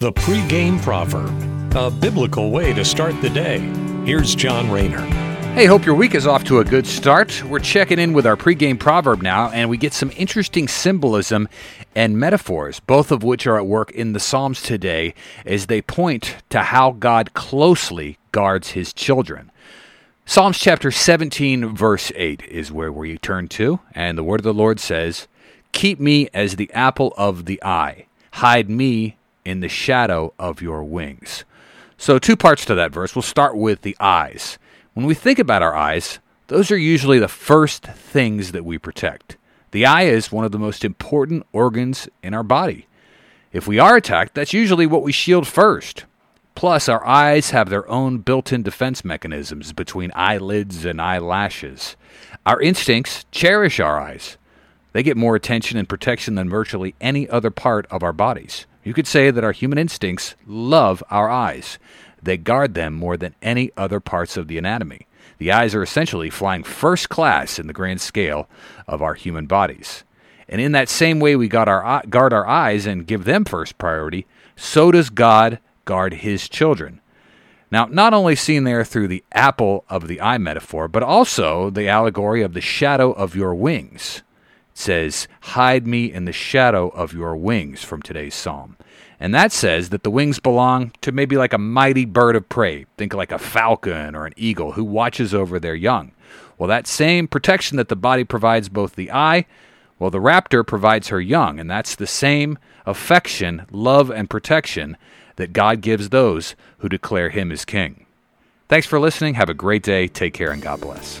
The pregame proverb, a biblical way to start the day. Here's John Rayner. Hey, hope your week is off to a good start. We're checking in with our pregame proverb now, and we get some interesting symbolism and metaphors, both of which are at work in the Psalms today as they point to how God closely guards his children. Psalms chapter 17, verse 8 is where we turn to, and the word of the Lord says, Keep me as the apple of the eye, hide me in the shadow of your wings. So, two parts to that verse. We'll start with the eyes. When we think about our eyes, those are usually the first things that we protect. The eye is one of the most important organs in our body. If we are attacked, that's usually what we shield first. Plus, our eyes have their own built in defense mechanisms between eyelids and eyelashes. Our instincts cherish our eyes. They get more attention and protection than virtually any other part of our bodies. You could say that our human instincts love our eyes. They guard them more than any other parts of the anatomy. The eyes are essentially flying first class in the grand scale of our human bodies. And in that same way we guard our, uh, guard our eyes and give them first priority, so does God guard his children. Now, not only seen there through the apple of the eye metaphor, but also the allegory of the shadow of your wings says, Hide me in the shadow of your wings from today's psalm. And that says that the wings belong to maybe like a mighty bird of prey. Think like a falcon or an eagle who watches over their young. Well, that same protection that the body provides both the eye, well, the raptor provides her young. And that's the same affection, love, and protection that God gives those who declare him as king. Thanks for listening. Have a great day. Take care and God bless.